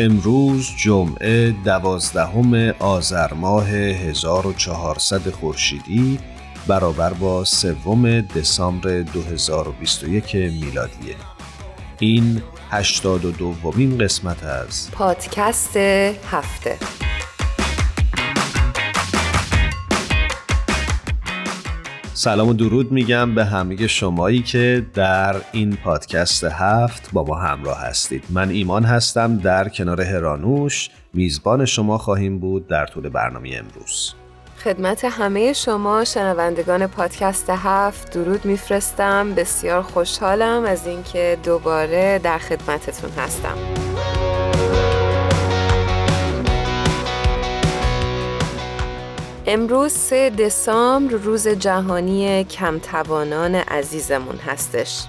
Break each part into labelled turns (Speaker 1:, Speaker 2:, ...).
Speaker 1: امروز جمعه دوازدهم آذر ماه 1400 خورشیدی برابر با سوم دسامبر 2021 میلادیه. این 82 دومین قسمت از
Speaker 2: پادکست هفته.
Speaker 1: سلام و درود میگم به همه شمایی که در این پادکست هفت با ما همراه هستید. من ایمان هستم در کنار هرانوش. میزبان شما خواهیم بود در طول برنامه امروز.
Speaker 2: خدمت همه شما شنوندگان پادکست هفت درود میفرستم. بسیار خوشحالم از اینکه دوباره در خدمتتون هستم. امروز سه دسامبر روز جهانی کمتوانان عزیزمون هستش.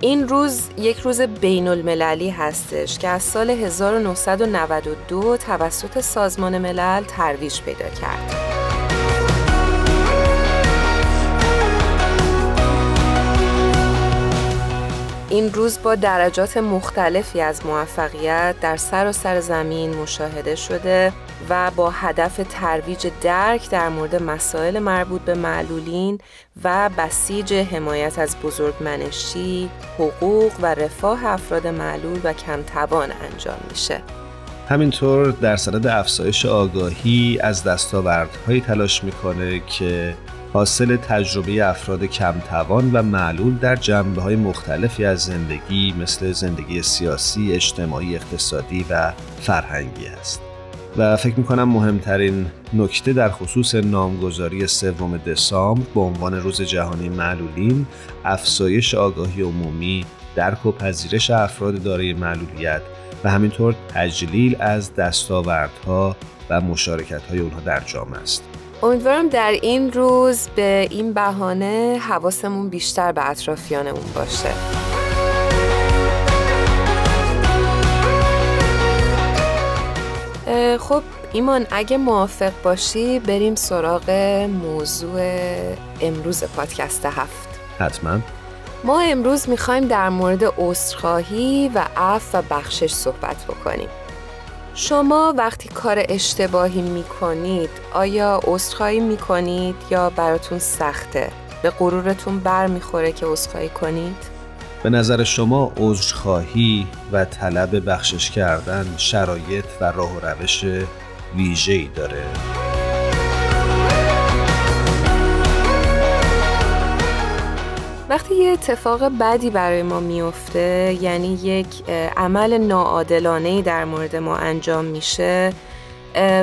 Speaker 2: این روز یک روز بین المللی هستش که از سال 1992 توسط سازمان ملل ترویج پیدا کرد. این روز با درجات مختلفی از موفقیت در سر زمین مشاهده شده و با هدف ترویج درک در مورد مسائل مربوط به معلولین و بسیج حمایت از بزرگمنشی، حقوق و رفاه افراد معلول و کمتوان انجام میشه.
Speaker 1: همینطور در صدد افزایش آگاهی از دستاوردهایی تلاش می‌کنه که حاصل تجربه افراد کمتوان و معلول در جنبه های مختلفی از زندگی مثل زندگی سیاسی، اجتماعی، اقتصادی و فرهنگی است. و فکر می‌کنم مهمترین نکته در خصوص نامگذاری سوم دسامبر به عنوان روز جهانی معلولین افزایش آگاهی عمومی درک و پذیرش افراد دارای معلولیت و همینطور تجلیل از دستاوردها و مشارکت‌های اونها در جامعه است.
Speaker 2: امیدوارم در این روز به این بهانه حواسمون بیشتر به اطرافیانمون باشه. خب ایمان اگه موافق باشی بریم سراغ موضوع امروز پادکست هفت.
Speaker 1: حتما.
Speaker 2: ما امروز می‌خوایم در مورد عذرخواهی و عفو و بخشش صحبت بکنیم. شما وقتی کار اشتباهی می‌کنید آیا عذرخواهی می‌کنید یا براتون سخته؟ به غرورتون بر می‌خوره که عذرخواهی کنید؟
Speaker 1: به نظر شما عذرخواهی و طلب بخشش کردن شرایط و راه و روش ویژه‌ای داره؟
Speaker 2: وقتی یه اتفاق بدی برای ما میفته یعنی یک عمل ناعادلانه در مورد ما انجام میشه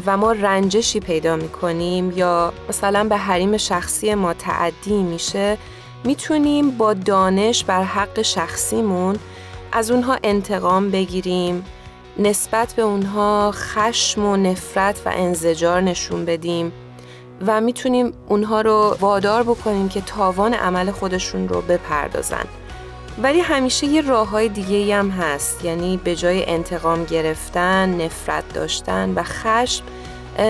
Speaker 2: و ما رنجشی پیدا می‌کنیم یا مثلا به حریم شخصی ما تعدی میشه می‌تونیم با دانش بر حق شخصیمون از اونها انتقام بگیریم نسبت به اونها خشم و نفرت و انزجار نشون بدیم و می‌تونیم اونها رو وادار بکنیم که تاوان عمل خودشون رو بپردازن. ولی همیشه یه راه های دیگه هم هست یعنی به جای انتقام گرفتن، نفرت داشتن و خشم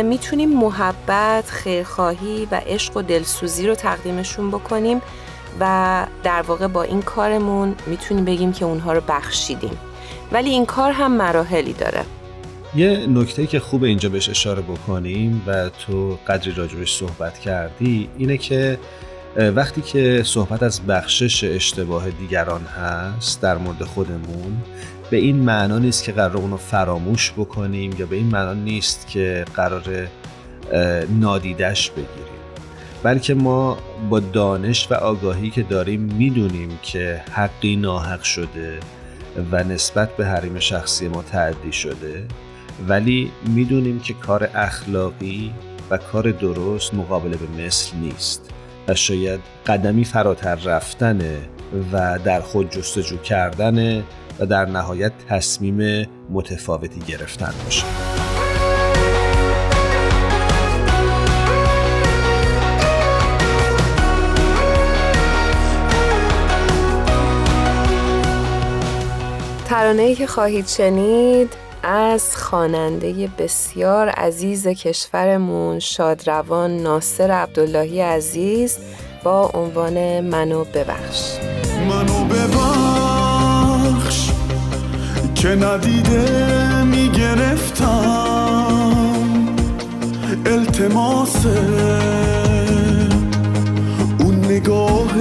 Speaker 2: می‌تونیم محبت، خیرخواهی و عشق و دلسوزی رو تقدیمشون بکنیم و در واقع با این کارمون می‌تونیم بگیم که اونها رو بخشیدیم. ولی این کار هم مراحلی داره.
Speaker 1: یه نکته که خوب اینجا بهش اشاره بکنیم و تو قدری راجبش صحبت کردی اینه که وقتی که صحبت از بخشش اشتباه دیگران هست در مورد خودمون به این معنا نیست که قرار اونو فراموش بکنیم یا به این معنا نیست که قرار نادیدش بگیریم. بلکه ما با دانش و آگاهی که داریم می‌دونیم که حقی ناحق شده و نسبت به حریم شخصی ما تعدی شده ولی می‌دونیم که کار اخلاقی و کار درست مقابله به مثل نیست و شاید قدمی فراتر رفتنه و در خود جستجو کردن و در نهایت تصمیم متفاوتی گرفتن باشه.
Speaker 2: ترانه‌ای که خواهید شنید از خواننده بسیار عزیز کشورمون شادروان ناصر عبداللهی عزیز با عنوان منو ببخش.
Speaker 3: منو ببخش که ندیده می‌گرفتم التماس اون نگاه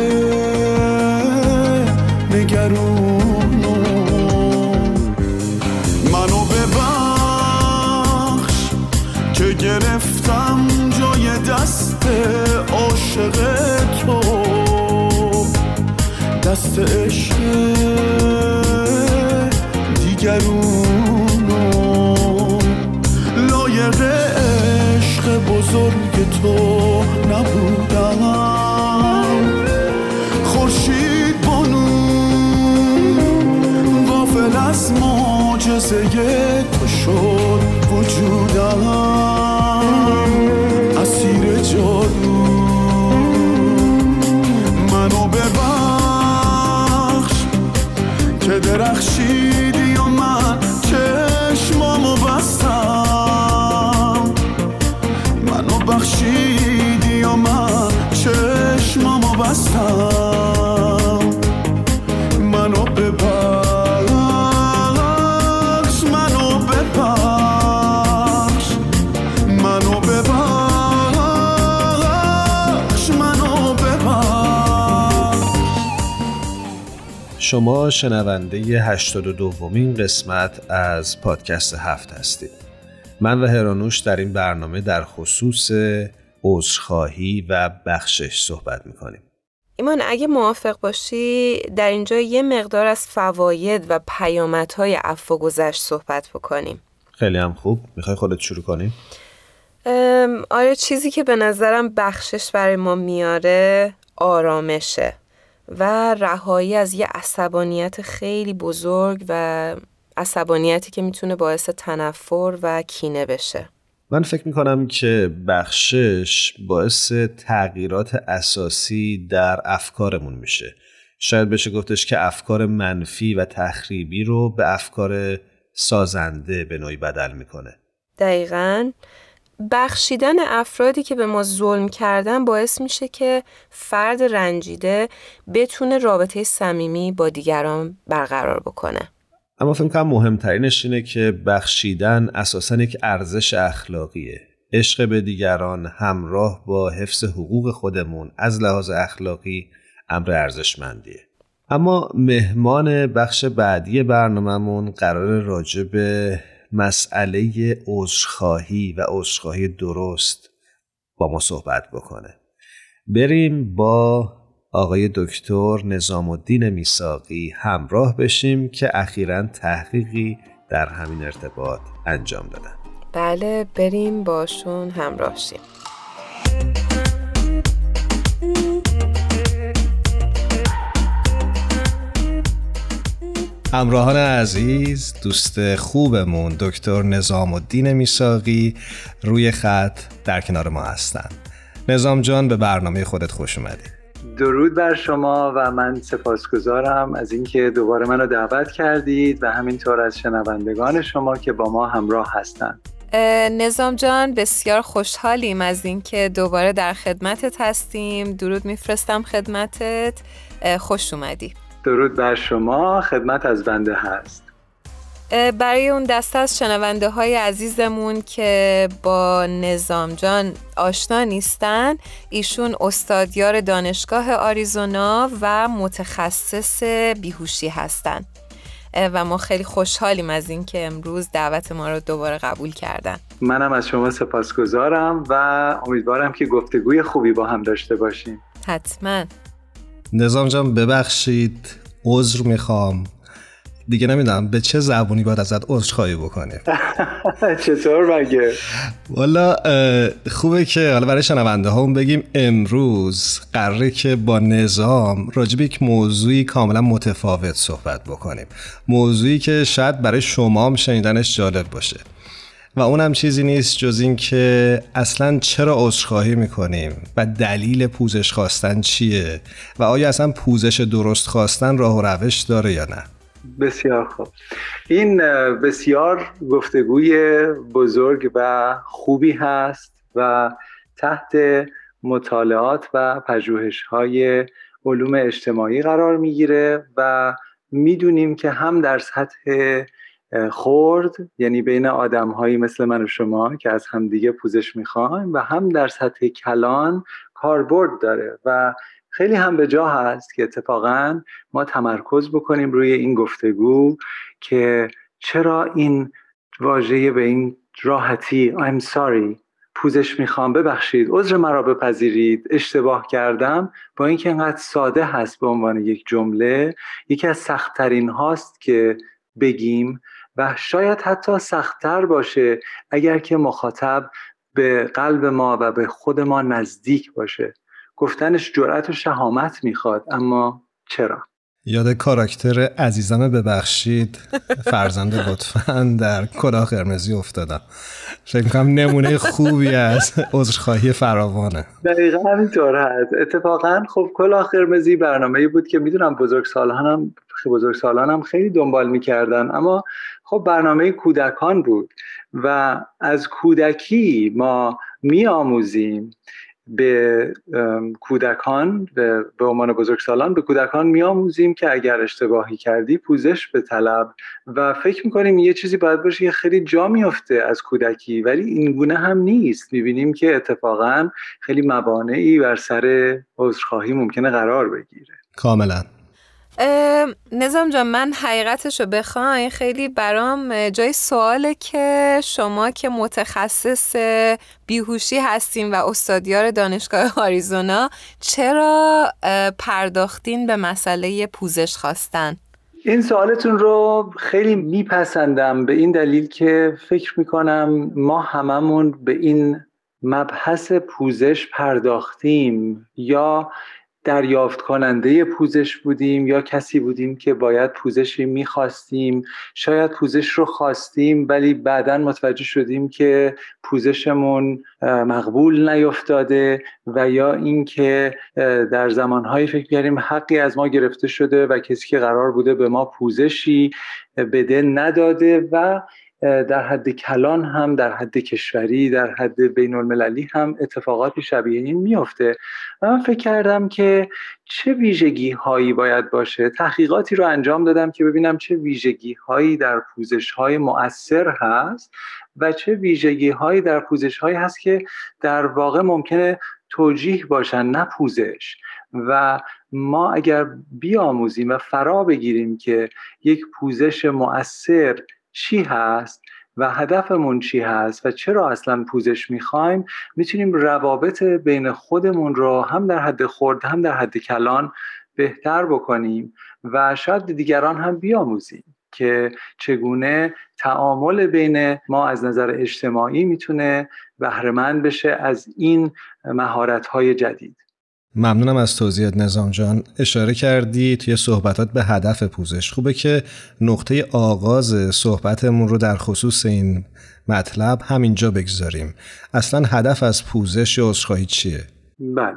Speaker 3: نگرونو گرفتم جای دست عاشق تو. دست عشق دیگرونو لایق عشق بزرگ تو نبودم. خورشید بانو غافل از معجزه تو شد وجودم. جادو منو ببخش که درخشیدی و من چشمامو بستم. منو بخشیدی و من چشمامو بستم.
Speaker 1: شما شنونده 82 دومین قسمت از پادکست هفت هستید. من و هرانوش در این برنامه در خصوص عذرخواهی و بخشش صحبت می‌کنیم.
Speaker 2: ایمان اگه موافق باشی در اینجا یه مقدار از فواید و پیامدهای عفو گذشت صحبت بکنیم.
Speaker 1: خیلی هم خوب. می‌خوای خودت شروع کنیم
Speaker 2: آره چیزی که به نظرم بخشش برای ما میاره آرامشه. و رهایی از یه عصبانیت خیلی بزرگ و عصبانیتی که می‌تونه باعث تنفر و کینه بشه.
Speaker 1: من فکر می‌کنم که بخشش باعث تغییرات اساسی در افکارمون میشه. شاید بشه گفتش که افکار منفی و تخریبی رو به افکار سازنده به نوعی بدل می‌کنه.
Speaker 2: دقیقا. بخشیدن افرادی که به ما ظلم کردن باعث میشه که فرد رنجیده بتونه رابطه صمیمی با دیگران برقرار بکنه.
Speaker 1: اما فکر کنم مهمترینش اینه که بخشیدن اساسا یک ارزش اخلاقیه. عشق به دیگران همراه با حفظ حقوق خودمون از لحاظ اخلاقی امر ارزشمندیه. اما مهمان بخش بعدی برنامهمون قرار راجع به مسئله عذرخواهی و عذرخواهی درست با ما صحبت بکنه. بریم با آقای دکتر نظام الدین میساقی همراه بشیم که اخیرا تحقیقی در همین ارتباط انجام دادن.
Speaker 2: بله بریم باشون همراه شیم.
Speaker 1: همراهان عزیز دوست خوبمون دکتر نظام الدین میساقی روی خط در کنار ما هستند نظام جان به برنامه خودت خوش اومدی.
Speaker 4: درود بر شما و من سپاسگزارم از اینکه دوباره منو دعوت کردید و همینطور از شنوندگان شما که با ما همراه هستند
Speaker 2: نظام جان بسیار خوشحالیم از اینکه دوباره در خدمتت هستیم. درود میفرستم خدمتت. خوش اومدی.
Speaker 4: درود بر شما. خدمت از بنده هست.
Speaker 2: برای اون دسته از شنونده های عزیزمون که با نظام جان آشنا نیستن ایشون استادیار دانشگاه آریزونا و متخصص بیهوشی هستند و ما خیلی خوشحالیم از اینکه امروز دعوت ما رو دوباره قبول کردن.
Speaker 4: منم از شما سپاسگزارم و امیدوارم که گفتگوی خوبی با هم داشته باشیم.
Speaker 2: حتما.
Speaker 5: نظام جان ببخشید. عذر می‌خوام. دیگه نمی‌دونم به چه زبونی باید ازت عذرخواهی بکنیم
Speaker 4: چطور مگه؟
Speaker 5: والا خوبه که حالا برای شنونده هم بگیم امروز قراره که با نظام راجب یک موضوعی کاملا متفاوت صحبت بکنیم. موضوعی که شاید برای شما هم شنیدنش جالب باشه. و اونم چیزی نیست جز این که اصلا چرا عذرخواهی می‌کنیم و دلیل پوزش خواستن چیه و آیا اصلا پوزش درست خواستن راه و روش داره یا نه؟
Speaker 4: بسیار خوب. این بسیار گفتگوی بزرگ و خوبی هست و تحت مطالعات و پژوهش های علوم اجتماعی قرار می‌گیره و می‌دونیم که هم در سطح خورد یعنی بین آدم هایی مثل من و شما که از همدیگه پوزش می‌خوایم و هم در سطح کلان کاربرد داره و خیلی هم به جا هست که اتفاقا ما تمرکز بکنیم روی این گفتگو که چرا این واژه به این راحتی I'm sorry پوزش می‌خوام. ببخشید عذر مرا بپذیرید. اشتباه کردم. با اینکه انقدر ساده هست به عنوان یک جمله یکی از سختترین هاست که بگیم و شاید حتی سختتر باشه اگر که مخاطب به قلب ما و به خود ما نزدیک باشه. گفتنش جرأت و شهامت می‌خواد اما چرا؟
Speaker 5: یاد کاراکتر عزیزم ببخشید. فرزند لطفا در کلاه قرمزی افتادم. فکر کنم نمونه خوبی از عذرخواهی فراوانه.
Speaker 4: دقیقا همینطور هست اتفاقا خب کلاه قرمزی برنامه بود که می‌دونم بزرگ سالانم بزرگ سالانم خیلی دنبال می‌کردن اما خب برنامه کودکان بود و از کودکی ما میآموزیم به کودکان به, به عنوان بزرگسالان به کودکان میآموزیم که اگر اشتباهی کردی پوزش به طلب و فکر می‌کنیم یه چیزی باید باشه که خیلی جا میفته از کودکی ولی این گونه هم نیست. می‌بینیم که اتفاقا خیلی موانعی بر سر عذرخواهی ممکنه قرار بگیره.
Speaker 5: کاملا.
Speaker 2: نظام جان من حقیقتش رو خیلی برام جای سواله که شما که متخصص بیهوشی هستین و استادیار دانشگاه آریزونا چرا پرداختین به مسئله پوزش خواستن؟
Speaker 4: این سوالتون رو خیلی میپسندم به این دلیل که فکر می‌کنم ما هممون به این مبحث پوزش پرداختیم یا دریافت کننده پوزش بودیم یا کسی بودیم که باید پوزشی می‌خواستیم؟ شاید پوزش رو خواستیم ولی بعدا متوجه شدیم که پوزشمون مقبول نیفتاده و یا اینکه در زمانهایی فکر کردیم حقی از ما گرفته شده و کسی که قرار بوده به ما پوزشی بده نداده و در حد کلان هم در حد کشوری در حد بین المللی هم اتفاقاتی شبیه این میفته و من فکر کردم که چه ویژگی هایی باید باشه؟ تحقیقاتی رو انجام دادم که ببینم چه ویژگی هایی در پوزش های مؤثر هست و چه ویژگی هایی در پوزش هایی هست که در واقع ممکنه توجیه باشن نه پوزش. و ما اگر بیاموزیم و فرا بگیریم که یک پوزش مؤثر چی هست و هدفمون چی هست و چرا اصلا پوزش می‌خوایم می‌تونیم روابط بین خودمون رو هم در حد خورد هم در حد کلان بهتر بکنیم و شاید دیگران هم بیاموزیم که چگونه تعامل بین ما از نظر اجتماعی می‌تونه بهرهمند بشه از این مهارت های جدید.
Speaker 5: ممنونم از توضیحات نظام جان. اشاره کردی توی صحبتات به هدف پوزش. خوبه که نقطه آغاز صحبتمون رو در خصوص این مطلب همینجا بگذاریم. اصلا هدف از پوزش یا عذرخواهی چیه؟
Speaker 4: بله.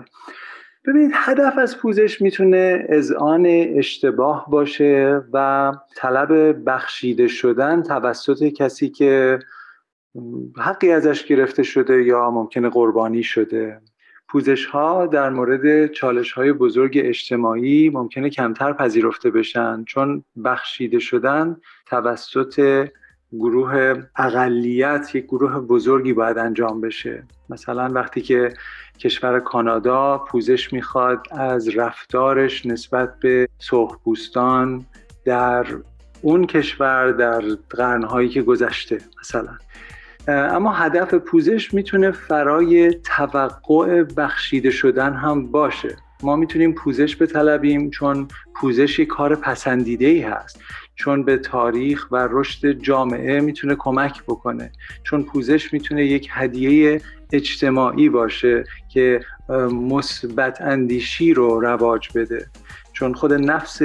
Speaker 4: ببینید هدف از پوزش می‌تونه اذعان اشتباه باشه و طلب بخشیده شدن توسط کسی که حقی ازش گرفته شده یا ممکنه قربانی شده. پوزش ها در مورد چالش های بزرگ اجتماعی ممکنه کمتر پذیرفته بشن چون بخشیده شدن توسط گروه اقلیت یک گروه بزرگی باید انجام بشه. مثلا وقتی که کشور کانادا پوزش می‌خواد از رفتارش نسبت به سرخپوستان در اون کشور در قرنهایی که گذشته مثلا. اما هدف پوزش می‌تونه فرای توقع بخشیده شدن هم باشه. ما می‌تونیم پوزش بطلبیم چون پوزش یک کار پسندیده ای هست. چون به تاریخ و رشد جامعه می‌تونه کمک بکنه. چون پوزش می‌تونه یک هدیه اجتماعی باشه که مثبت اندیشی رو رواج بده. چون خود نفس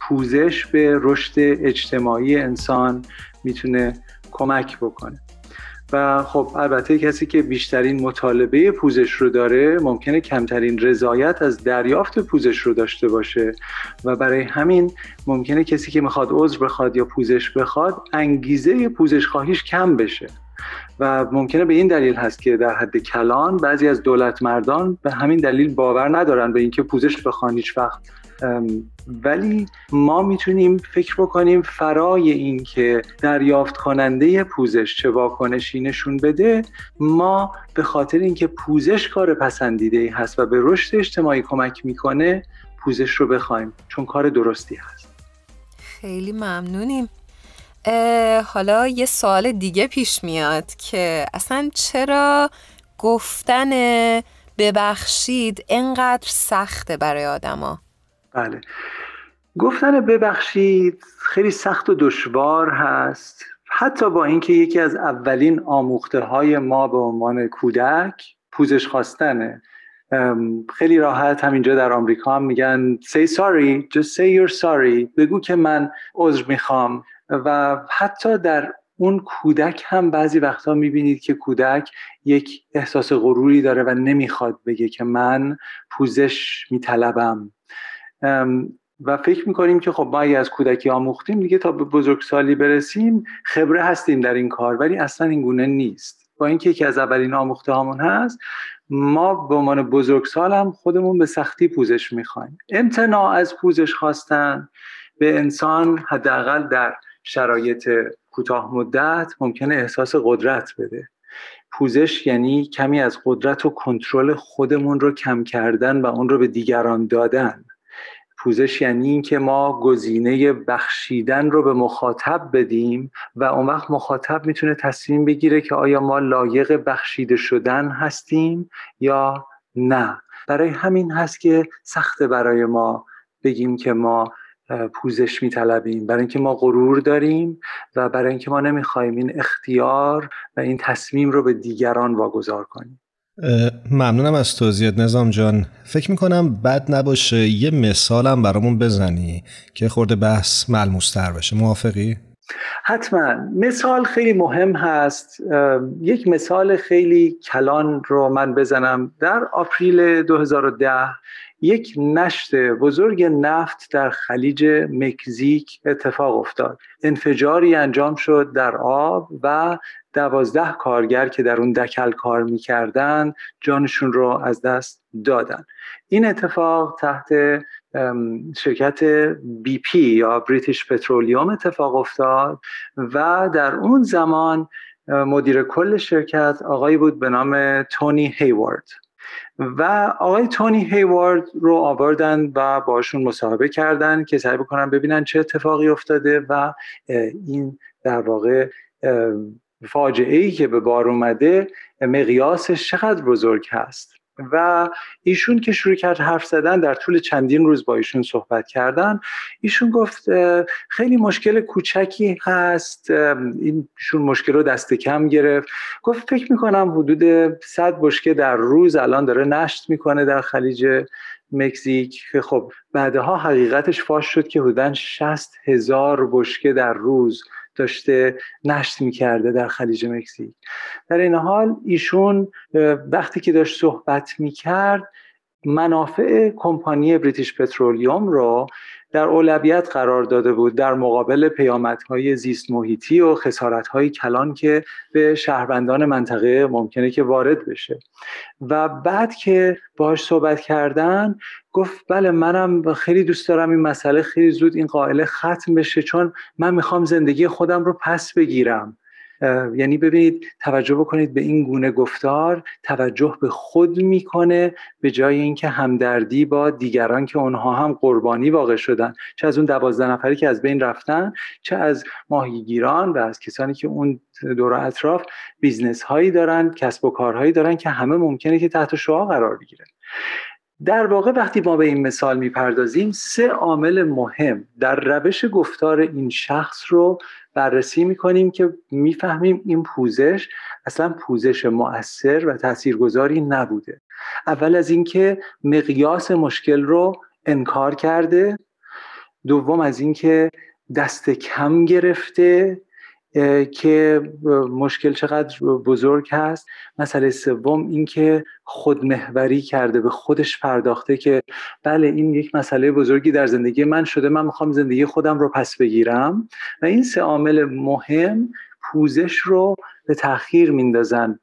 Speaker 4: پوزش به رشد اجتماعی انسان می‌تونه کمک بکنه. و خب البته کسی که بیشترین مطالبه پوزش رو داره ممکنه کمترین رضایت از دریافت پوزش رو داشته باشه و برای همین ممکنه کسی که می‌خواد عذر بخواد یا پوزش بخواد انگیزه پوزش خواهیش کم بشه. و ممکنه به این دلیل هست که در حد کلان بعضی از دولت مردان به همین دلیل باور ندارن به اینکه پوزش بخوان هیچ وقت. ولی ما می‌تونیم فکر بکنیم فرای این که دریافت کننده پوزش چه واکنشی نشون بده ما به خاطر اینکه پوزش کار پسندیده هست و به رشد اجتماعی کمک می‌کنه پوزش رو بخوایم چون کار درستی هست.
Speaker 2: خیلی ممنونیم. حالا یه سوال دیگه پیش میاد که اصلا چرا گفتن ببخشید انقدر سخته برای آدما؟
Speaker 4: بله. گفتن ببخشید خیلی سخت و دشوار هست. حتی با اینکه یکی از اولین آموخته های ما به عنوان کودک پوزش خواستنه. خیلی راحت همینجا در آمریکا هم میگن say sorry just say you're sorry بگو که من عذر می‌خوام. و حتی در اون کودک هم بعضی وقتا می‌بینید که کودک یک احساس غروری داره و نمی‌خواد بگه که من پوزش میطلبم. و فکر می‌کنیم که خب ما اگه از کودکی آموختیم دیگه تا به بزرگسالی برسیم خبره هستیم در این کار ولی اصلا این گونه نیست. با اینکه یکی از اولین آموخته هامون هست ما به عنوان بزرگسال هم خودمون به سختی پوزش می‌خوایم. امتناع از پوزش خواستن به انسان حداقل در شرایط کوتاه مدت ممکنه احساس قدرت بده. پوزش یعنی کمی از قدرت و کنترل خودمون رو کم کردن و اون رو به دیگران دادن. پوزش یعنی اینکه ما گزینه بخشیدن رو به مخاطب بدیم و اون وقت مخاطب می‌تونه تصمیم بگیره که آیا ما لایق بخشیده شدن هستیم یا نه. برای همین هست که سخته برای ما بگیم که ما پوزش میطلبیم. برای اینکه ما غرور داریم و برای اینکه ما نمی‌خوایم این اختیار و این تصمیم رو به دیگران واگذار کنیم.
Speaker 1: ممنونم از توضیحات نظام جان. فکر می‌کنم بد نباشه یه مثالم برامون بزنی که خورده بحث ملموستر بشه. موافقی؟
Speaker 4: حتما. مثال خیلی مهم هست. یک مثال خیلی کلان رو من بزنم. در آپریل 2010 یک نشت بزرگ نفت در خلیج مکزیک اتفاق افتاد. انفجاری انجام شد در آب و دوازده کارگر که در اون دکل کار می‌کردن جانشون رو از دست دادن. این اتفاق تحت شرکت بی پی یا بریتیش پترولیوم اتفاق افتاد و در اون زمان مدیر کل شرکت آقایی بود به نام تونی هیوارد. و آقای تونی هیوارد رو آوردن و باشون مصاحبه کردن که سعی بکنن ببینن چه اتفاقی افتاده و این در واقع فاجعه ای که به بار اومده مقیاسش چقدر بزرگ هست. و ایشون که شروع کرد حرف زدن در طول چندین روز با ایشون صحبت کردن ایشون گفت خیلی مشکل کوچکی هست. ایشون مشکل رو دست کم گرفت. گفت فکر می‌کنم حدود 100 بشکه در روز الان داره نشت می‌کنه در خلیج مکزیک. که خب بعدها حقیقتش فاش شد که حدودا 60 هزار بشکه در روز داشته نشت می‌کرده در خلیج مکزیک. در این حال ایشون وقتی که داشت صحبت می‌کرد منافع کمپانی بریتیش پترولیوم رو در اولویت قرار داده بود در مقابل پیامدهای زیست محیطی و خسارتهای کلان که به شهروندان منطقه ممکنه که وارد بشه. و بعد که باش صحبت کردن گفت بله منم خیلی دوست دارم این مسئله خیلی زود این قائله ختم بشه چون من می‌خوام زندگی خودم رو پس بگیرم. یعنی ببینید توجه بکنید به این گونه گفتار توجه به خود می‌کنه به جای اینکه همدردی با دیگران که اونها هم قربانی واقع شدن. چه از اون دوازده نفری که از بین رفتن چه از ماهیگیران و از کسانی که اون دور اطراف business هایی دارن کسب و کارهایی دارن که همه ممکنه که تحت شعاع قرار بگیره در واقع وقتی ما به این مثال می‌پردازیم سه عامل مهم در روش گفتار این شخص رو بررسی می‌کنیم که می‌فهمیم این پوزش اصلا پوزش مؤثر و تاثیرگذاری نبوده. اول از اینکه مقیاس مشکل رو انکار کرده. دوم از اینکه دست کم گرفته. که مشکل چقدر بزرگ هست. مسئله سوم اینکه خودمهوری کرده به خودش پرداخته که بله این یک مسئله بزرگی در زندگی من شده من می‌خوام زندگی خودم رو پس بگیرم. و این سه عامل مهم پوزش رو به تاخیر میندازن.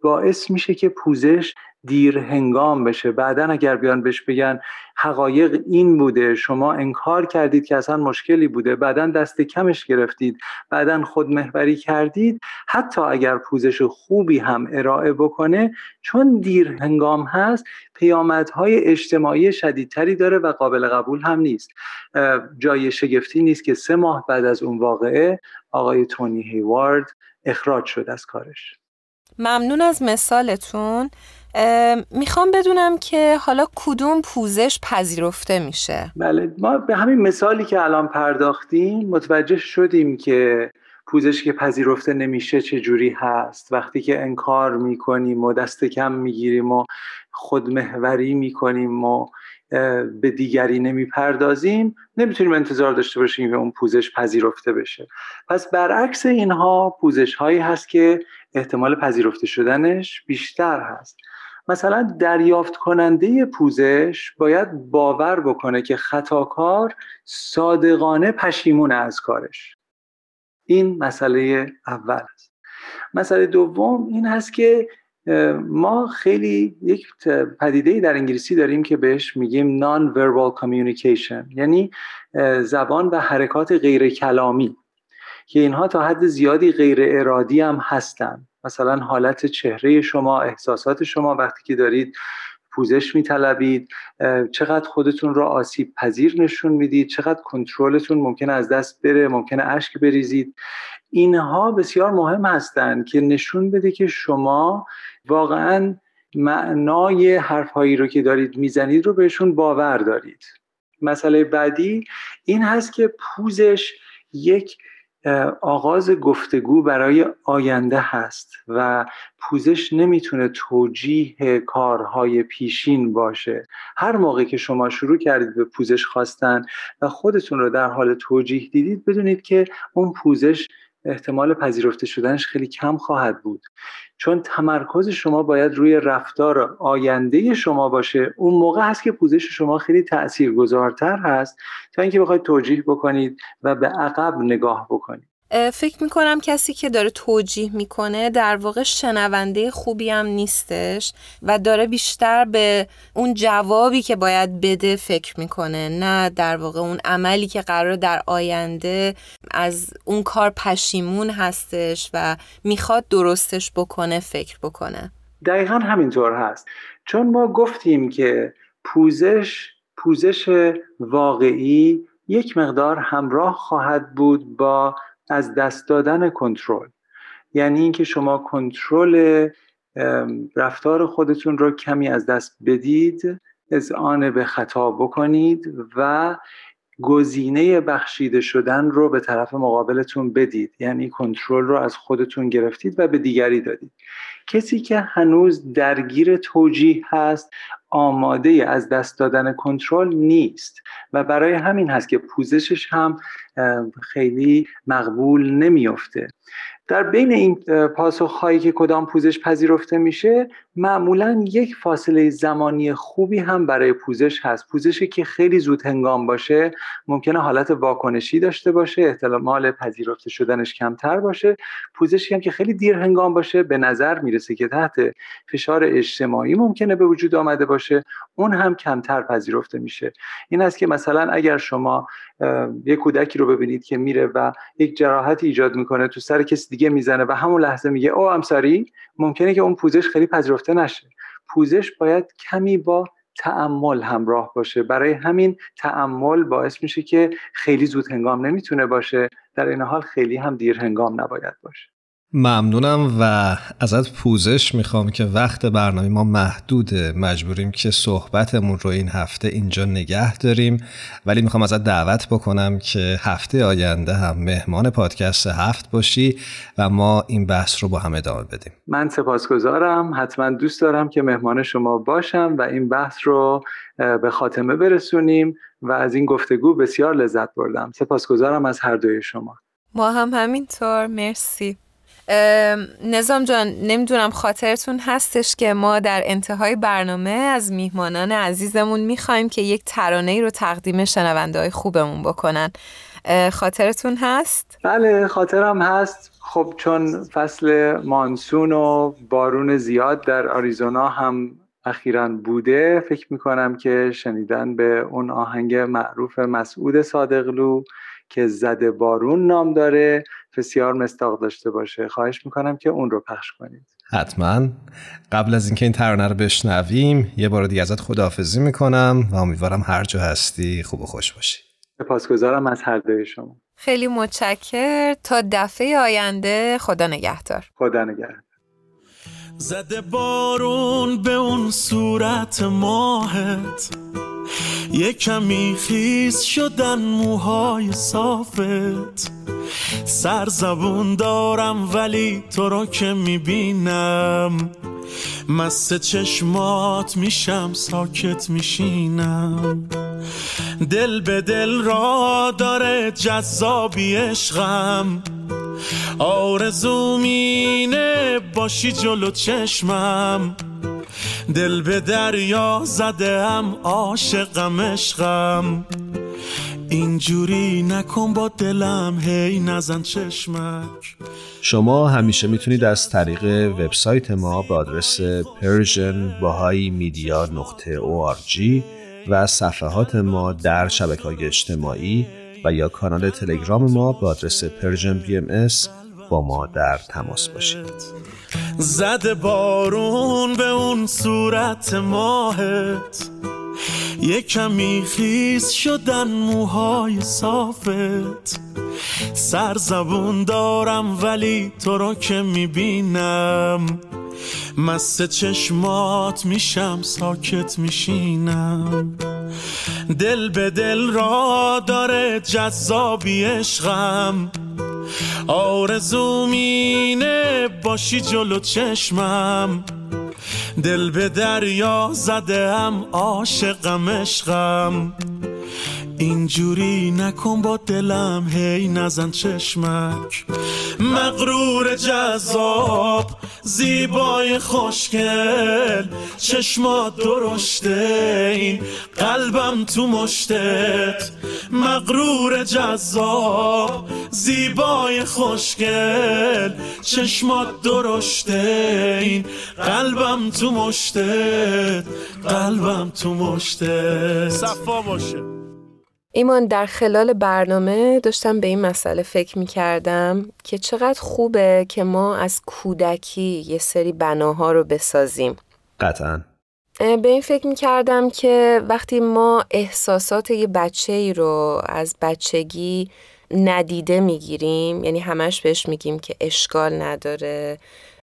Speaker 4: باعث میشه که پوزش دیر هنگام بشه. بعدا اگر بیان بهش بگن حقایق این بوده شما انکار کردید که اصلا مشکلی بوده بعدا دست کمش گرفتید بعدا خودمهوری کردید حتی اگر پوزش خوبی هم ارائه بکنه چون دیر هنگام هست پیامدهای اجتماعی شدیدتری داره و قابل قبول هم نیست. جای شگفتی نیست که سه ماه بعد از اون واقعه آقای تونی هیوارد اخراج شد از کارش.
Speaker 2: ممنون از مثالتون. می‌خوام بدونم که حالا کدوم پوزش پذیرفته میشه.
Speaker 4: بله ما به همین مثالی که الان پرداختیم متوجه شدیم که پوزش که پذیرفته نمیشه چه جوری هست. وقتی که انکار می‌کنیم و دست کم می‌گیریم و خودمهوری می‌کنیم و به دیگری نمی‌پردازیم نمی‌تونیم انتظار داشته باشیم که اون پوزش پذیرفته بشه. پس برعکس اینها پوزش هایی هست که احتمال پذیرفته شدنش بیشتر هست. مثلا دریافت کننده پوزش باید باور بکنه که خطاکار صادقانه پشیمون از کارش. این مسئله اول است. مسئله دوم این هست که ما خیلی یک پدیده در انگلیسی داریم که بهش میگیم non verbal communication یعنی زبان و حرکات غیر کلامی که اینها تا حد زیادی غیر ارادی هم هستند مثلا حالت چهره شما احساسات شما وقتی که دارید پوزش میطلبید چقدر خودتون رو آسیب پذیر نشون می‌دید چقدر کنترلتون ممکن از دست بره ممکن اشک بریزید. اینها بسیار مهم هستند که نشون بده که شما واقعا معنای حرفهایی رو که دارید می‌زنید رو بهشون باور دارید. مسئله بعدی این هست که پوزش یک آغاز گفتگو برای آینده هست و پوزش نمی‌تونه توجیه کارهای پیشین باشه. هر موقع که شما شروع کردید به پوزش خواستن و خودتون رو در حال توجیه دیدید بدونید که اون پوزش احتمال پذیرفته شدنش خیلی کم خواهد بود. چون تمرکز شما باید روی رفتار آینده شما باشه. اون موقع هست که پوزش شما خیلی تاثیرگذارتر هست تا اینکه بخواید توجیه بکنید و به عقب نگاه بکنید.
Speaker 2: فکر می‌کنم کسی که داره توجیه می‌کنه در واقع شنونده خوبی هم نیستش و داره بیشتر به اون جوابی که باید بده فکر می‌کنه نه در واقع اون عملی که قرار در آینده از اون کار پشیمون هستش و می‌خواد درستش بکنه فکر بکنه.
Speaker 4: دقیقا همینطور هست. چون ما گفتیم که پوزش پوزش واقعی یک مقدار همراه خواهد بود با از دست دادن کنترل. یعنی اینکه شما کنترل رفتار خودتون رو کمی از دست بدید از آن به خطا بکنید و گزینه بخشیده شدن رو به طرف مقابلتون بدید. یعنی کنترل رو از خودتون گرفتید و به دیگری دادید. کسی که هنوز درگیر توجیه هست آماده از دست دادن کنترل نیست. و برای همین هست که پوزشش هم خیلی مقبول نمیافته. در بین این پاسخ هایی که کدام پوزش پذیرفته میشه معمولا یک فاصله زمانی خوبی هم برای پوزش هست. پوزشی که خیلی زود هنگام باشه ممکنه حالت واکنشی داشته باشه احتمال پذیرفته شدنش کمتر باشه. پوزشی هم که خیلی دیر هنگام باشه به نظر می‌رسه که تحت فشار اجتماعی ممکنه به وجود آمده باشه. اون هم کمتر پذیرفته میشه. این است که مثلا اگر شما یک کودکی رو ببینید که میره و یک جراحت ایجاد می‌کنه تو سر کسی دیگه می‌زنه و همون لحظه میگه او امساری ممکنه که اون پوزش خیلی پذیرفته نشه. پوزش باید کمی با تعمل همراه باشه. برای همین تعمل باعث میشه که خیلی زود هنگام نمی‌تونه باشه. در این حال خیلی هم دیر هنگام نباید باشه.
Speaker 1: ممنونم و ازت پوزش می‌خوام که وقت برنامه ما محدوده مجبوریم که صحبتمون رو این هفته اینجا نگه داریم. ولی می‌خوام ازت دعوت بکنم که هفته آینده هم مهمان پادکست هفت باشی و ما این بحث رو با هم ادامه بدیم.
Speaker 4: من سپاسگزارم. حتما دوست دارم که مهمان شما باشم و این بحث رو به خاتمه برسونیم و از این گفتگو بسیار لذت بردم. سپاسگزارم از هر دوی شما.
Speaker 2: ما هم همینطور. مرسی. نظام جان نمی‌دونم خاطرتون هستش که ما در انتهای برنامه از میهمانان عزیزمون می‌خوایم که یک ترانه ای رو تقدیم شنونده های خوبمون بکنن. خاطرتون هست؟
Speaker 4: بله خاطرم هست. خب چون فصل مانسون و بارون زیاد در آریزونا هم اخیرا بوده فکر می‌کنم که شنیدن به اون آهنگ معروف مسعود صادقلو که زده بارون نام داره. بسیار مستاق داشته باشه. خواهش می‌کنم که اون رو پخش کنید.
Speaker 1: حتما. قبل از اینکه این ترانه رو بشنویم یه بار دیگه ازت خداحافظی می‌کنم و امیدوارم هر جا هستی خوب و خوش باشی.
Speaker 4: سپاسگزارم از هر دوی شما.
Speaker 2: خیلی متشکر. تا دفعه آینده خدا نگهدار.
Speaker 4: خدا نگهدار.
Speaker 6: زده بارون به اون صورت ماهت. یه کمی خیز شدن موهای صافت. سر زبون دارم ولی تو رو که می‌بینم. مست چشمات میشم ساکت میشینم. دل به دل را داره جذابی عشقم. آرزو مینه باشی جلو چشمم. دل به دریا زده هم عاشقم عشقم. اینجوری نکن با دلم هی نزن چشمک.
Speaker 1: شما همیشه می‌تونید از طریق وبسایت ما به آدرس Persian Bahai Media نقطه و صفحات ما در شبکه های اجتماعی و یا کانال تلگرام ما به آدرس Persian B M با ما در تماس باشید.
Speaker 6: زده بارون به اون صورت ماهت. یه کمی خیس شدن موهای صافت. سر زبون دارم ولی تو رو که می‌بینم. مست چشمات میشم ساکت میشینم. دل به دل را داره جذابی عشقم. آرزو مینه باشی جلو چشمم. دل به دریا زده هم عاشقم عشقم. اینجوری نکن با دلم هی نزن چشمک. مغرور جذاب زیبای خوشگل چشمات درشته این قلبم تو مشتت. مغرور جذاب زیبای خوشگل چشمات درشته این قلبم تو مشتت. قلبم تو مشتت. صفا باشه.
Speaker 2: ایمان در خلال برنامه داشتم به این مسئله فکر می کردم که چقدر خوبه که ما از کودکی یه سری بناها رو بسازیم.
Speaker 1: قطعا.
Speaker 2: به این فکر می کردم که وقتی ما احساسات یه بچه ای رو از بچگی ندیده می‌گیریم یعنی همش بهش میگیم که اشکال نداره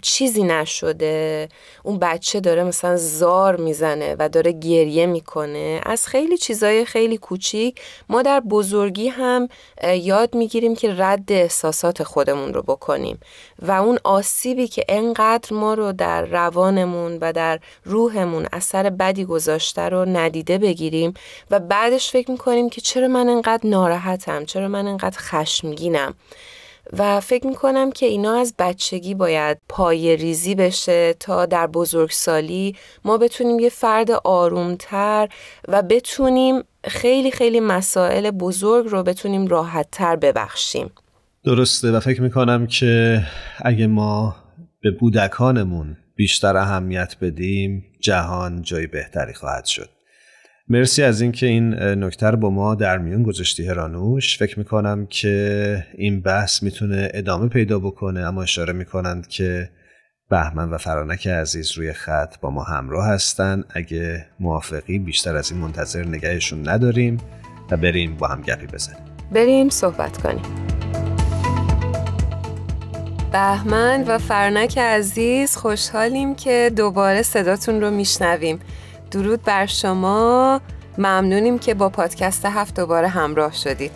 Speaker 2: چیزی نشده. اون بچه داره مثلا زار می‌زنه و داره گریه می‌کنه. از خیلی چیزای خیلی کوچیک ما در بزرگی هم یاد می‌گیریم که رد احساسات خودمون رو بکنیم. و اون آسیبی که انقدر ما رو در روانمون و در روحمون اثر بدی گذاشته رو ندیده بگیریم و بعدش فکر می‌کنیم که چرا من انقدر ناراحتم؟ چرا من انقدر خشمگینم؟ و فکر می‌کنم که اینا از بچگی باید پای ریزی بشه تا در بزرگسالی ما بتونیم یه فرد آرومتر و بتونیم خیلی خیلی مسائل بزرگ رو بتونیم راحتتر ببخشیم.
Speaker 1: درسته و فکر می‌کنم که اگه ما به بودکانمون بیشتر اهمیت بدیم جهان جای بهتری خواهد شد. مرسی از اینکه این نکته رو با ما در میون گذاشتی هرانوش. فکر می‌کنم که این بحث می‌تونه ادامه پیدا بکنه اما اشاره می‌کنند که بهمن و فرانک عزیز روی خط با ما همراه هستن. اگه موافقی بیشتر از این منتظر نگهشون نداریم و بریم با هم گپی بزنیم.
Speaker 2: بریم صحبت کنیم. بهمن و فرنک عزیز خوشحالیم که دوباره صداتون رو میشنویم. درود بر شما. ممنونیم که با پادکست هفت دوباره همراه شدید.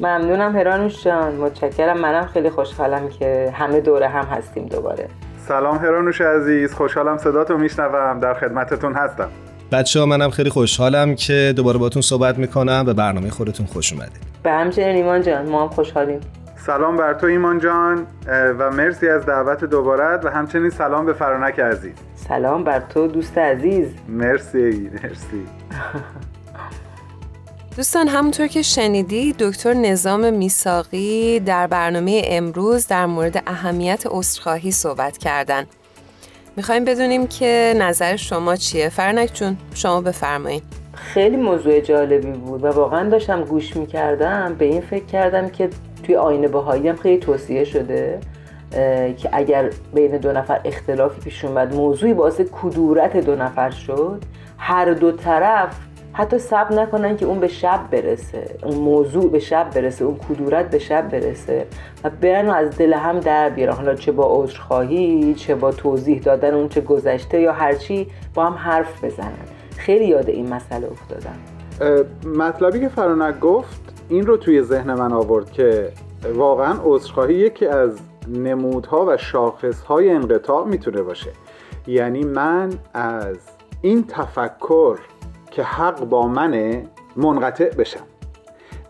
Speaker 7: ممنونم هرانوش جان. متشکرم. منم خیلی خوشحالم که همه دوره هم هستیم دوباره.
Speaker 8: سلام هرانوش عزیز. خوشحالم صداتو میشنوم. در خدمتتون هستم.
Speaker 1: بچه ها منم خیلی خوشحالم که دوباره باتون صحبت می‌کنم به برنامه خودتون خوش اومدید
Speaker 7: به همچنین ایمان جان ما هم خوشحالیم.
Speaker 8: سلام بر تو ایمان جان. و مرسی از دعوت دوبارت و همچنین سلام به فرانک عزیز.
Speaker 7: سلام بر تو دوست عزیز.
Speaker 8: مرسی مرسی.
Speaker 2: دوستان همونطور که شنیدی دکتر نظام میساقی در برنامه امروز در مورد اهمیت عذرخواهی صحبت کردن. می‌خوایم بدونیم که نظر شما چیه؟ فرنک چون شما بفرمایید
Speaker 7: خیلی موضوع جالبی بود و واقعا داشتم گوش می‌کردم به این فکر کردم که توی آینه باهایی هم خیلی توصیه شده. که اگر بین دو نفر اختلافی پیش اومد موضوعی باعث کدورت دو نفر شد هر دو طرف حتی سب نکنن که اون به شب برسه اون موضوع به شب برسه اون کدورت به شب برسه و برن از دل هم در بیارن. حالا چه با عذرخواهی چه با توضیح دادن اون چه گذشته یا هرچی با هم حرف بزنن. خیلی یاد این مسئله افتادم.
Speaker 8: مطلبی که فرانک گفت این رو توی ذهن من آورد که واقعا عذرخواهی یکی از نمودها و شاخصهای انقطاع می‌تونه باشه. یعنی من از این تفکر که حق با منه منقطع بشم.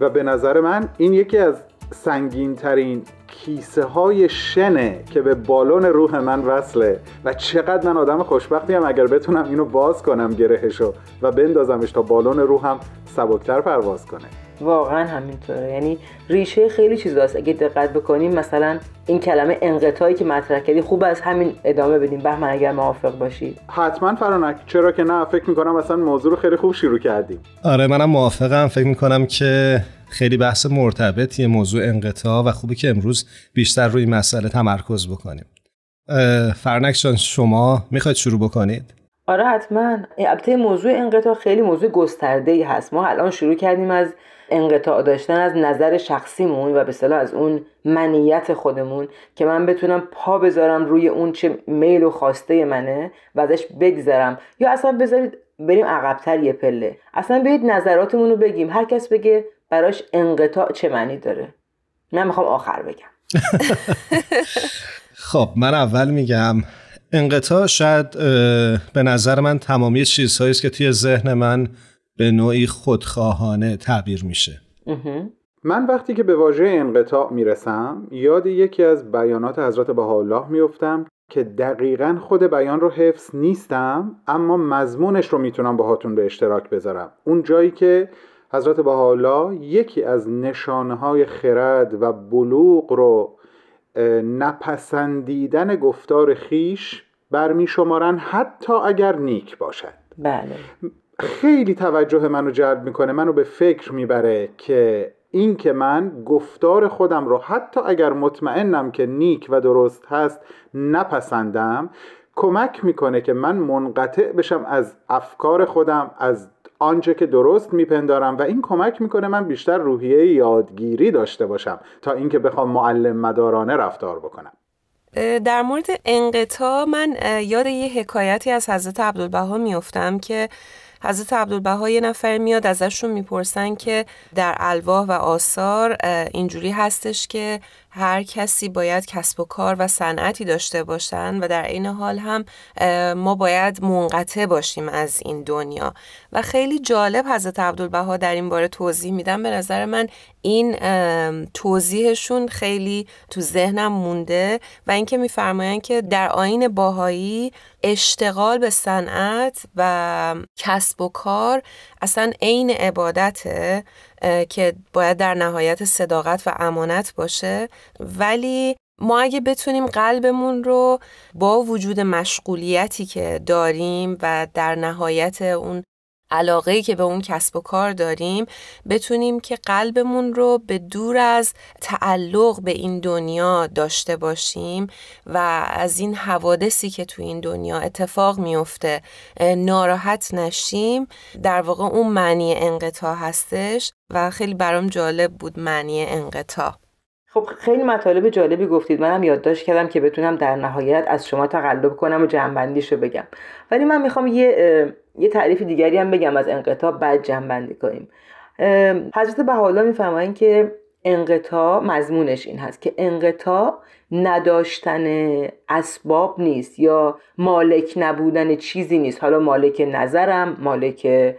Speaker 8: و به نظر من این یکی از سنگین ترین کیسه های شنه که به بالون روح من وصله و چقدر من آدم خوشبختی هم اگر بتونم اینو باز کنم گرهشو و بندازمش تا بالون روحم سبکتر پرواز کنه.
Speaker 7: واقعا همینطوره. یعنی ریشه خیلی چیزاست اگه دقت بکنیم مثلا این کلمه انقطاعی که مطرح کردی خوب از همین ادامه بدیم. بهمن اگر موافق باشید
Speaker 8: حتما فرانک. چرا که نه؟ فکر می‌کنم اصلا موضوع رو خیلی خوب شروع کردیم.
Speaker 1: آره منم موافقم. فکر می‌کنم که خیلی بحث مرتبطیه موضوع انقطاع و خوبه که امروز بیشتر روی مسئله تمرکز بکنیم. فرنک جان شما می‌خواید شروع بکنید؟
Speaker 7: آره حتما. البته موضوع انقطاع خیلی موضوع گسترده ای هست. ما الان شروع کردیم از انقطاع داشتن از نظر شخصیمون و به صلاح از اون منیت خودمون که من بتونم پا بذارم روی اون چه میل و خواسته منه و ازش بگذرم. یا اصلا بذارید بریم عقبتر یه پله. اصلا بیایید نظراتمون رو بگیم. هر کس بگه براش انقطاع چه معنی داره. من می‌خوام آخر بگم.
Speaker 1: خب من اول میگم انقطاع شاید به نظر من تمامی چیزهایی که توی ذهن من به نوعی خودخواهانه تعبیر میشه.
Speaker 8: من وقتی که به واژه انقطاع می‌رسم یاد یکی از بیانات حضرت بهاءالله میفتم که دقیقا خود بیان رو حفظ نیستم اما مضمونش رو می‌تونم باهاتون به اشتراک بذارم. اون جایی که حضرت بهاءالله یکی از نشانه های خرد و بلوغ رو نپسندیدن گفتار خیش برمی شمارن حتی اگر نیک باشد.
Speaker 7: بله.
Speaker 8: خیلی توجه منو جلب می‌کنه منو به فکر می‌بره که این که من گفتار خودم رو حتی اگر مطمئنم که نیک و درست هست نپسندم کمک می‌کنه که من منقطع بشم از افکار خودم از آنچه که درست میپندارم و این کمک می‌کنه من بیشتر روحیه یادگیری داشته باشم تا اینکه بخوام معلم مدارانه رفتار بکنم.
Speaker 2: در مورد انقطاع من یاد یه حکایتی از حضرت عبدالبها میفتم که حضرت عبدالبها یه نفر میاد ازشون می‌پرسن که در الواح و آثار اینجوری هستش که هر کسی باید کسب و کار و صنعتی داشته باشن و در این حال هم ما باید منقطع باشیم از این دنیا. و خیلی جالب حضرت عبدالبها در این باره توضیح میدم به نظر من این توضیحشون خیلی تو ذهنم مونده و اینکه میفرمایند که در آین باهایی اشتغال به صنعت و کسب و کار اصلا عین عبادته که باید در نهایت صداقت و امانت باشه. ولی ما اگه بتونیم قلبمون رو با وجود مشغولیتی که داریم و در نهایت اون علاقه که به اون کسب و کار داریم بتونیم که قلبمون رو به دور از تعلق به این دنیا داشته باشیم و از این حوادثی که تو این دنیا اتفاق میفته ناراحت نشیم. در واقع اون معنی انقطاع هستش و خیلی برام جالب بود معنی انقطاع.
Speaker 7: خب خیلی مطالب جالبی گفتید. منم یادداشت کردم که بتونم در نهایت از شما تقلب کنم و جنبندیش رو بگم. ولی من می‌خوام یه یه تعریف دیگری هم بگم از انقطاع بعد جنبندی کنیم. حضرت بهاءالله میفرمایند که انقطاع مضمونش این هست که انقطاع نداشتن اسباب نیست یا مالک نبودن چیزی نیست. حالا مالک نظرم مالک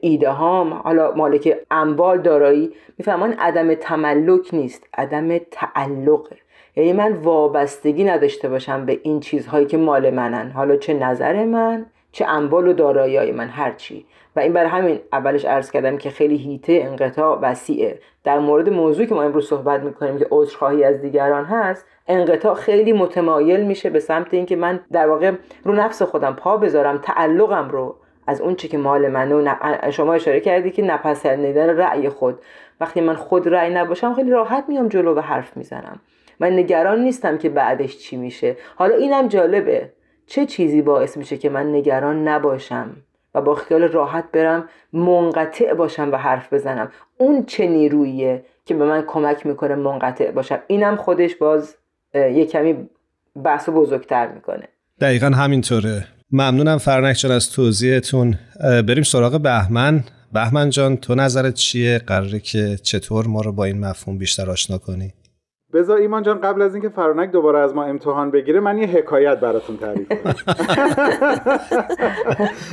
Speaker 7: ایده هام حالا مالک اموال دارایی میفهمان عدم تملک نیست عدم تعلقه یعنی من وابستگی نداشته باشم به این چیزهایی که مال منن. حالا چه نظر من؟ چه اموال و دارایی من هرچی و این برای همین اولش عرض کردم که خیلی هیته انقطاع وسیعه. در مورد موضوعی که ما امروز صحبت می‌کنیم که عذرخواهی از دیگران هست انقطاع خیلی متمایل میشه به سمت اینکه من در واقع رو نفس خودم پا بذارم تعلقم رو از اون چی که مال منه و شما اشاره کردی که نپسندیدن رأی خود. وقتی من خود رأی نباشم خیلی راحت میام جلو و حرف می‌زنم. من نگران نیستم که بعدش چی میشه. حالا اینم جالبه. چه چیزی باعث میشه که من نگران نباشم و با خیال راحت برم منقطع باشم و حرف بزنم؟ اون چه نیروییه که به من کمک می‌کنه منقطع باشم؟ اینم خودش باز یه کمی بحث بزرگتر می‌کنه.
Speaker 1: دقیقا همینطوره. ممنونم فرنک جان از توضیحتون. بریم سراغ بهمن. بهمن جان تو نظرت چیه؟ قراره که چطور ما رو با این مفهوم بیشتر آشنا کنی؟
Speaker 8: بذار ایمان جان قبل از اینکه فرانک دوباره از ما امتحان بگیره من یه حکایت براتون تعریف کنم.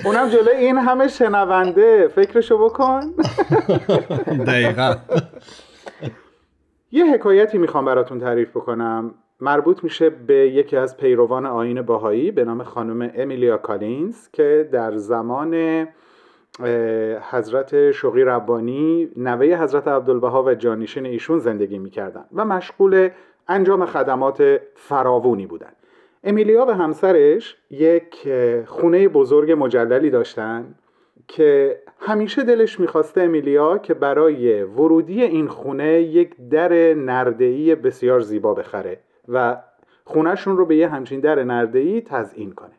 Speaker 8: اونم جلوی این همه شنونده. فکرشو بکن.
Speaker 1: دقیقا.
Speaker 8: یه حکایتی می‌خوام براتون تعریف بکنم. مربوط میشه به یکی از پیروان آین باهایی به نام خانم امیلیا کالینز که در زمان حضرت شوقی ربانی نوه حضرت عبدالبها و جانشین ایشون زندگی می‌کردن و مشغول انجام خدمات فراوونی بودن. امیلیا و همسرش یک خونه بزرگ مجللی داشتن که همیشه دلش می‌خواسته امیلیا که برای ورودی این خونه یک در نردهی بسیار زیبا بخره و خونهشون رو به یه همچین در نردهی تزئین کنه.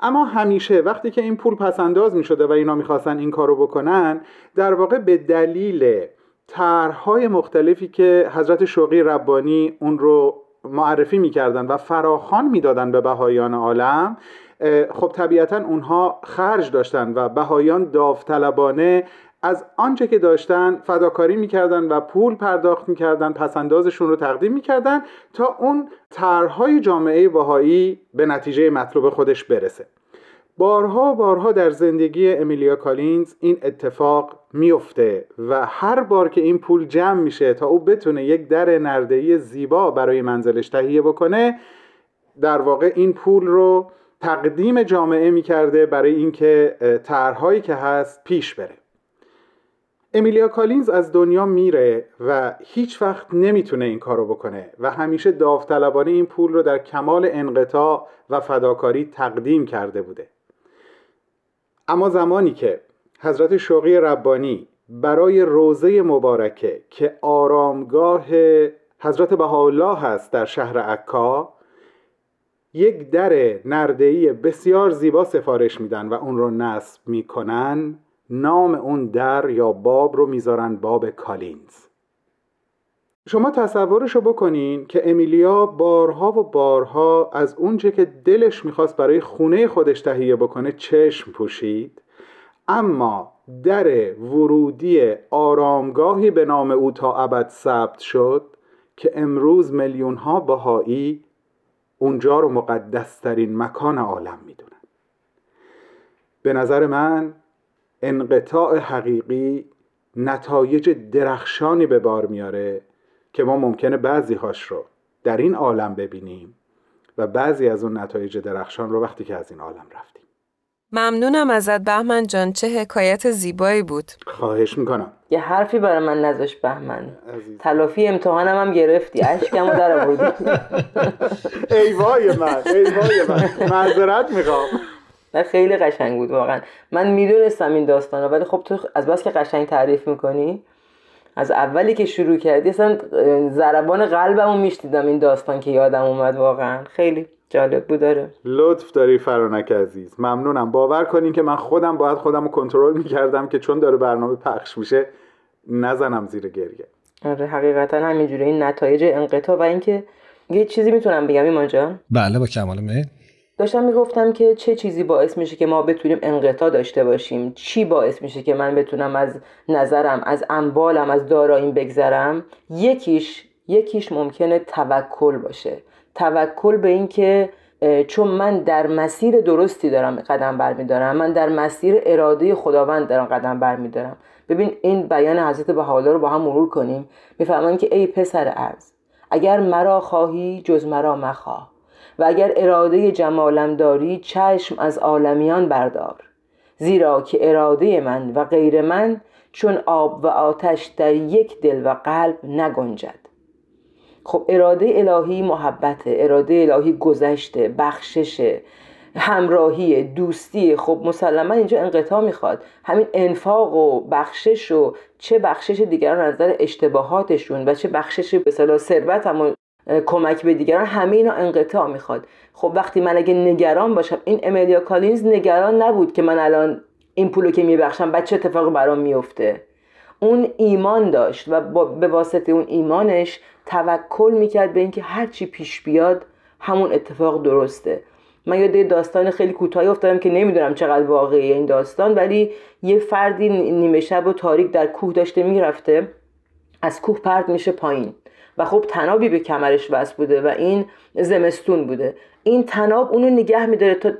Speaker 8: اما همیشه وقتی که این پول پسنداز می شده و اینا می‌خواستن این کارو بکنن در واقع به دلیل طرحهای مختلفی که حضرت شوقی ربانی اون رو معرفی می‌کردن و فراخان می‌دادن به بهایان عالم خب طبیعتا اونها خرج داشتن و بهایان داوطلبانه از آنچه که داشتن فداکاری می‌کردن و پول پرداخت می‌کردن پسندازشون رو تقدیم می‌کردن تا اون طرحهای جامعه باهایی به نتیجه مطلوب خودش برسه. بارها بارها در زندگی امیلیا کالینز این اتفاق میفته و هر بار که این پول جمع میشه تا او بتونه یک در نردهی زیبا برای منزلش تهیه بکنه در واقع این پول رو تقدیم جامعه می‌کرده برای اینکه طرحهایی که هست پیش بره. امیلیا کالینز از دنیا میره و هیچ وقت نمی‌تونه این کارو بکنه و همیشه داوطلبانه این پول رو در کمال انقطاع و فداکاری تقدیم کرده بوده. اما زمانی که حضرت شوقی ربانی برای روزه مبارکه که آرامگاه حضرت بهاءالله هست در شهر عکا یک در نردهی بسیار زیبا سفارش میدن و اون رو نصب می‌کنن نام اون در یا باب رو می‌ذارن باب کالینز. شما تصورشو بکنین که امیلیا بارها و بارها از اونچه که دلش می‌خواست برای خونه خودش تهیه بکنه چشم پوشید اما در ورودی آرامگاهی به نام او تا ابد ثبت شد که امروز میلیون ها بهایی اونجا رو مقدسترین مکان عالم می‌دونن. به نظر من انقطاع حقیقی نتایج درخشانی به بار میاره که ما ممکنه بعضی هاش رو در این عالم ببینیم و بعضی از اون نتایج درخشان رو وقتی که از این عالم رفتیم.
Speaker 2: ممنونم ازت بهمن جان چه حکایت زیبایی بود.
Speaker 8: خواهش می‌کنم.
Speaker 7: یه حرفی برای من نذاش بهمن. تلافی امتحانم هم گرفتی اشکمو در آوردی.
Speaker 8: ای وای من ای وای من. معذرت می‌خوام.
Speaker 7: و خیلی قشنگ بود واقعا. من می‌دونستم این داستان ولی خب تو از بس که قشنگ تعریف می‌کنی از اولی که شروع کردی اصلا ضربان قلبمو میشتیدم این داستان که یادم اومد واقعا. خیلی جالب بود داره
Speaker 8: لطف داری فرانک عزیز. ممنونم. باور کنین که من خودم باید خودم رو کنترل می‌کردم که چون داره برنامه پخش میشه نزنم زیر گریه.
Speaker 7: آره حقیقتا همینجوری این نتایج انقطاع و اینکه یه چیزی می‌تونم بگم ایمان جان.
Speaker 1: بله با کمال میل
Speaker 7: داشتم می‌گفتم که چه چیزی باعث میشه که ما بتونیم انقطاع داشته باشیم؟ چی باعث میشه که من بتونم از نظرم از اموالم از داراییم بگذرم؟ یکیش یکیش ممکنه توکل باشه. توکل به این که چون من در مسیر درستی دارم قدم برمیدارم من در مسیر اراده خداوند دارم قدم برمیدارم. ببین این بیان حضرت بهاءالله رو با هم مرور کنیم. می‌فهمن که ای پسر عرض اگر مرا خواهی جز مرا مخواه. و اگر اراده جمالم داری چشم از عالمیان بردار. زیرا که اراده من و غیر من چون آب و آتش در یک دل و قلب نگنجد. خب اراده الهی محبته اراده الهی گذشته بخششه همراهی دوستی خب مسلما اینجا انقطاع می‌خواد. همین انفاق و بخشش و چه بخشش دیگران از نظر اشتباهاتشون و چه بخشش به ثروت هم کمک به دیگران همه اینا انقطاع می‌خواد. خب وقتی من اگه نگران باشم این املیا کالینز نگران نبود که من الان این پولو که میبخشم بعد چه اتفاقی برام میفته اون ایمان داشت و به واسطه اون ایمانش توکل می‌کرد به اینکه هرچی پیش بیاد همون اتفاق درسته. من یاد داستان خیلی کوتاهی افتادم که نمی‌دونم چقدر واقعی این داستان ولی یه فردی نیمه شب و تاریک در کوه داشته می‌رفته از کوه پرد میشه پایین. و خب تنابی به کمرش وصل بوده و این زمستون بوده. این تناب اونو نگه میداره تا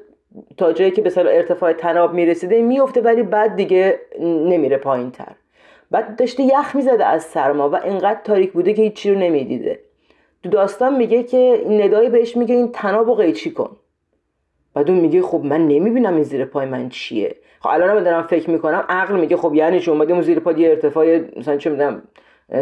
Speaker 7: تا جایی که به ارتفاع تناب می‌رسیده میفته ولی بعد دیگه نمیره پایین تر بعد داشته یخ می‌زده از سرما و اینقدر تاریک بوده که هیچی رو نمی‌دیده. تو داستان میگه که ندایی بهش میگه این تناب رو قیچی کن. بعد اون میگه خب من نمی‌بینم این زیر پای من چیه. خب الان دارم فکر می‌کنم عقل میگه خب یعنی چون اومدیم زیر پای ارتفاع مثلا چه می‌دونم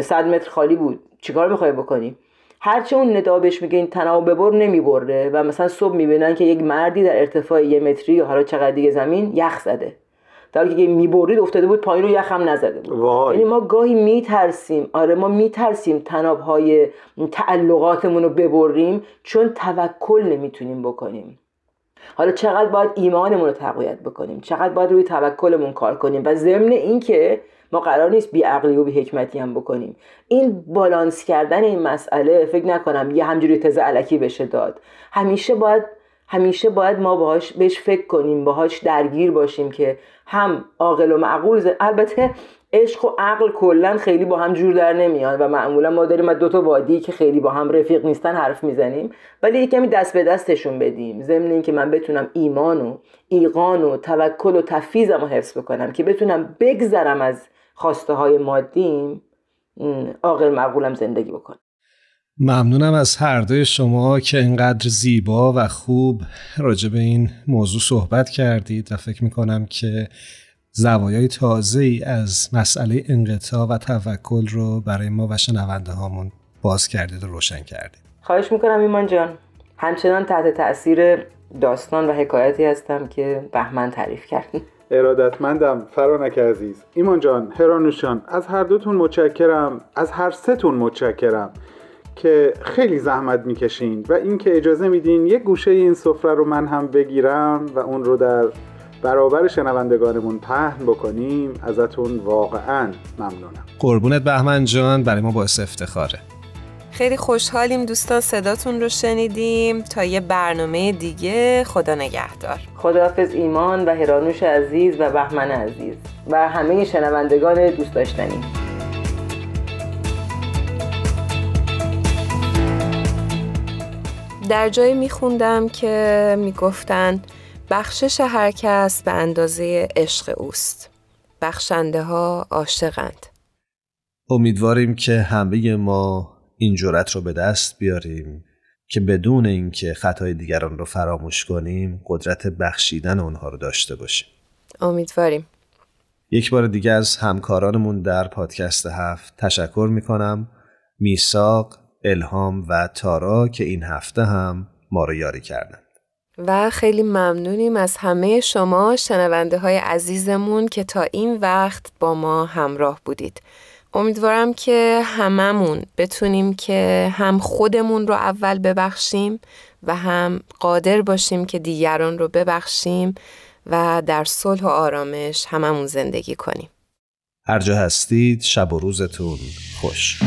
Speaker 7: 100 متر خالی بود. چیکار می‌خوای بکنی؟ هرچه اون ندا بهش میگه این تناب ببر نمی‌بره و مثلا صبح می‌بینن که یک مردی در ارتفاع یه متری یا حالا چقدر دیگه زمین یخ زده. در حالی که می‌برید افتاده بود پایین رو یخ هم نزده بود. یعنی ما گاهی میترسیم. آره ما میترسیم تناب های تعلقاتمون رو ببریم چون توکل نمی‌تونیم بکنیم. حالا چقدر باید ایمانمون رو تقویت بکنیم؟ چقدر باید روی توکلمون کار کنیم؟ و ضمن اینکه ما قرار نیست بی عقلی و بی حکمتی هم بکنیم. این بالانس کردن این مسئله فکر نکنم یه همجوری تزه علکی بشه داد. همیشه باید همیشه باید ما باهاش بهش فکر کنیم باهاش درگیر باشیم که هم عاقل و معقول البته عشق و عقل کلا خیلی با هم جور در نمیان و معمولا ما داریم از دو تا وادی که خیلی با هم رفیق نیستن حرف می‌زنیم ولی یه کمی دست به دستشون بدیم. ضمن اینکه من بتونم ایمان و ایقان و توکل و تفیزم رو حفظ بکنم که بتونم بگذرم از خواسته های مادیم عاقل معقولم زندگی بکنم.
Speaker 1: ممنونم از هر دوی شما که اینقدر زیبا و خوب راجع به این موضوع صحبت کردید و فکر می‌کنم که زوایای تازه ای از مسئله انقطاع و توکل رو برای ما و شنونده هامون باز کردید و روشن کردید.
Speaker 7: خواهش می‌کنم ایمان جان. همچنان تحت تاثیر داستان و حکایتی هستم که بهمن تعریف کردیم
Speaker 8: ارادتمندم فرانک عزیز. ایمان جان هرانوشان از هر دوتون متشکرم از هر سهتون متشکرم که خیلی زحمت می‌کشین و اینکه اجازه میدین یک گوشه این سفره رو من هم بگیرم و اون رو در برابر شنوندگانمون پهن بکنیم ازتون واقعا ممنونم.
Speaker 1: قربونت بهمن جان برای ما باعث افتخاره.
Speaker 2: خیلی خوشحالیم دوستان صداتون رو شنیدیم تا یه برنامه دیگه. خدا نگهدار.
Speaker 7: خداحافظ ایمان و هرانوش عزیز و بهمن عزیز و همه شنوندگان دوست داشتنی.
Speaker 2: در جایی میخوندم که می‌گفتن بخشش هر کس به اندازه عشق اوست. بخشنده ها عاشقند.
Speaker 1: امیدواریم که همه ما این جرأت رو به دست بیاریم که بدون اینکه خطای دیگران رو فراموش کنیم قدرت بخشیدن اونها رو داشته باشیم.
Speaker 2: امیدواریم.
Speaker 1: یک بار دیگه از همکارانمون در پادکست هفت تشکر می‌کنم. میساق، الهام و تارا که این هفته هم ما رو یاری کردن.
Speaker 2: و خیلی ممنونیم از همه شما شنونده های عزیزمون که تا این وقت با ما همراه بودید. امیدوارم که هممون بتونیم که هم خودمون رو اول ببخشیم و هم قادر باشیم که دیگران رو ببخشیم و در صلح و آرامش هممون زندگی کنیم.
Speaker 1: هر جا هستید شب و روزتون خوش.